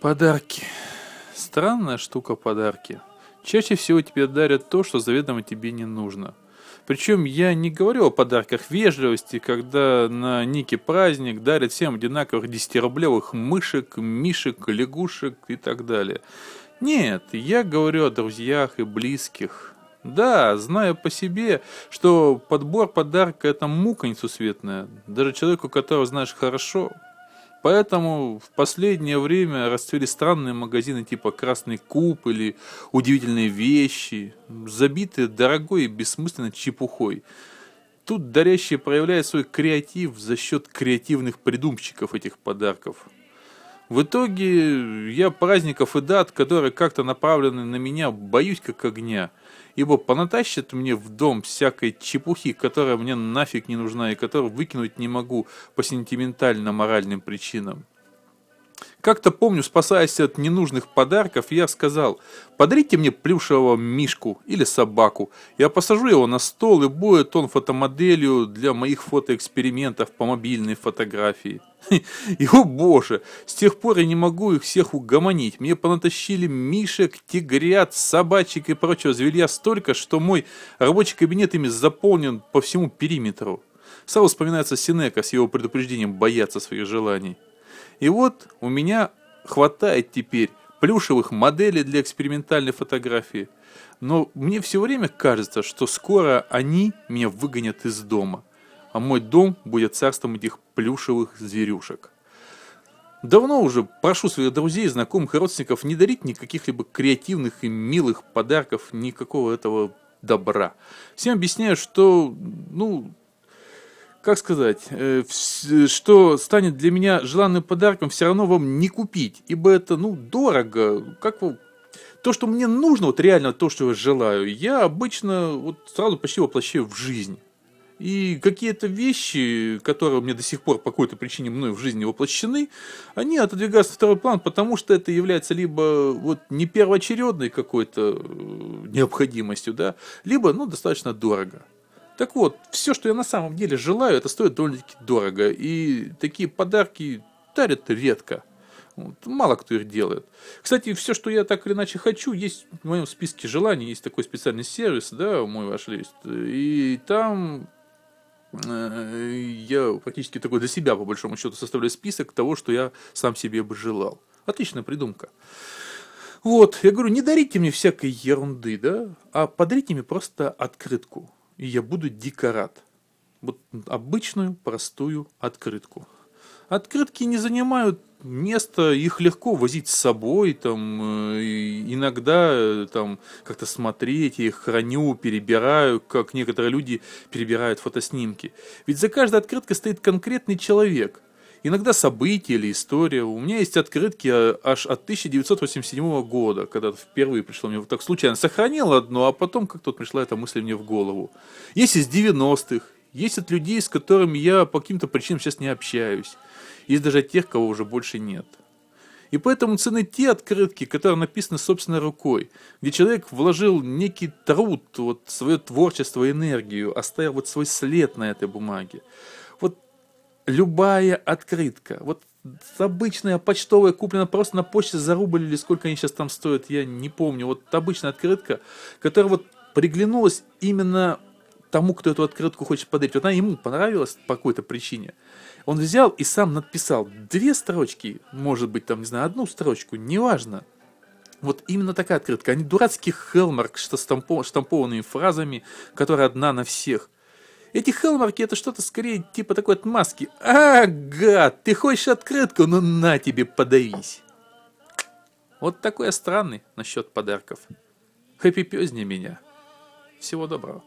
Подарки. Странная штука подарки. Чаще всего тебе дарят то, что заведомо тебе не нужно. Причем я не говорю о подарках вежливости, когда на Нике праздник дарят всем одинаковых 10-рублевых мышек, мишек, лягушек и так далее. Нет, я говорю о друзьях и близких. Да, знаю по себе, что подбор подарка это мука несусветная. Даже человеку, которого знаешь хорошо, Поэтому в последнее время расцвели странные магазины типа «Красный куб» или «Удивительные вещи», забитые дорогой и бессмысленной чепухой. Тут дарящие проявляют свой креатив за счет креативных придумщиков этих подарков. В итоге я праздников и дат, которые как-то направлены на меня, боюсь как огня – ибо понатащат мне в дом всякой чепухи, которая мне нафиг не нужна и которую выкинуть не могу по сентиментально-моральным причинам. Как-то помню, спасаясь от ненужных подарков, я сказал, подарите мне плюшевого мишку или собаку. Я посажу его на стол, и будет он фотомоделью для моих фотоэкспериментов по мобильной фотографии. И, о боже, с тех пор я не могу их всех угомонить. Мне понатащили мишек, тигрят, собачек и прочего зверя столько, что мой рабочий кабинет ими заполнен по всему периметру. Сразу вспоминается Синека с его предупреждением бояться своих желаний. И вот у меня хватает теперь плюшевых моделей для экспериментальной фотографии. Но мне все время кажется, что скоро они меня выгонят из дома а мой дом будет царством этих плюшевых зверюшек. Давно уже прошу своих друзей, знакомых родственников не дарить никаких либо креативных и милых подарков, никакого этого добра. Всем объясняю, что, ну, как сказать, э, что станет для меня желанным подарком, все равно вам не купить, ибо это, ну, дорого. Как вы то, что мне нужно, вот реально то, что я желаю, я обычно вот сразу почти воплощаю в жизнь. И какие-то вещи, которые мне до сих пор по какой-то причине мной в жизни воплощены, они отодвигаются в второй план, потому что это является либо вот не первоочередной какой-то э, необходимостью, да, либо, ну, достаточно дорого. Так вот, все, что я на самом деле желаю, это стоит довольно-таки дорого. И такие подарки дарят редко. Вот, мало кто их делает. Кстати, все, что я так или иначе хочу, есть в моем списке желаний. Есть такой специальный сервис, да, мой ваш лист. И там Э, я практически такой для себя, по большому счету, составляю список того, что я сам себе бы желал. Отличная придумка. Вот, я говорю, не дарите мне всякой ерунды, да, а подарите мне просто открытку, и я буду дико рад. Вот обычную, простую открытку. Открытки не занимают место, их легко возить с собой, там, э, иногда э, там как-то смотреть, я их храню, перебираю, как некоторые люди перебирают фотоснимки. Ведь за каждой открыткой стоит конкретный человек. Иногда событие или история. У меня есть открытки а, аж от 1987 года, когда впервые пришло мне вот так случайно. Сохранил одно, а потом как-то пришла эта мысль мне в голову. Есть из 90-х, есть от людей, с которыми я по каким-то причинам сейчас не общаюсь. Есть даже тех, кого уже больше нет. И поэтому цены те открытки, которые написаны собственной рукой, где человек вложил некий труд, вот, свое творчество, энергию, оставил вот свой след на этой бумаге. Любая открытка, вот обычная почтовая куплена просто на почте за рубль или сколько они сейчас там стоят, я не помню. Вот обычная открытка, которая вот приглянулась именно тому, кто эту открытку хочет подарить. Вот она ему понравилась по какой-то причине. Он взял и сам написал две строчки, может быть, там, не знаю, одну строчку, неважно. Вот именно такая открытка, не дурацкий хелмарк, что штампов, штампованными фразами, которая одна на всех. Эти хелмарки это что-то скорее типа такой отмазки. А, гад, ты хочешь открытку? Ну на тебе, подавись. Вот такой я странный насчет подарков. Хэппи пёзни меня. Всего доброго.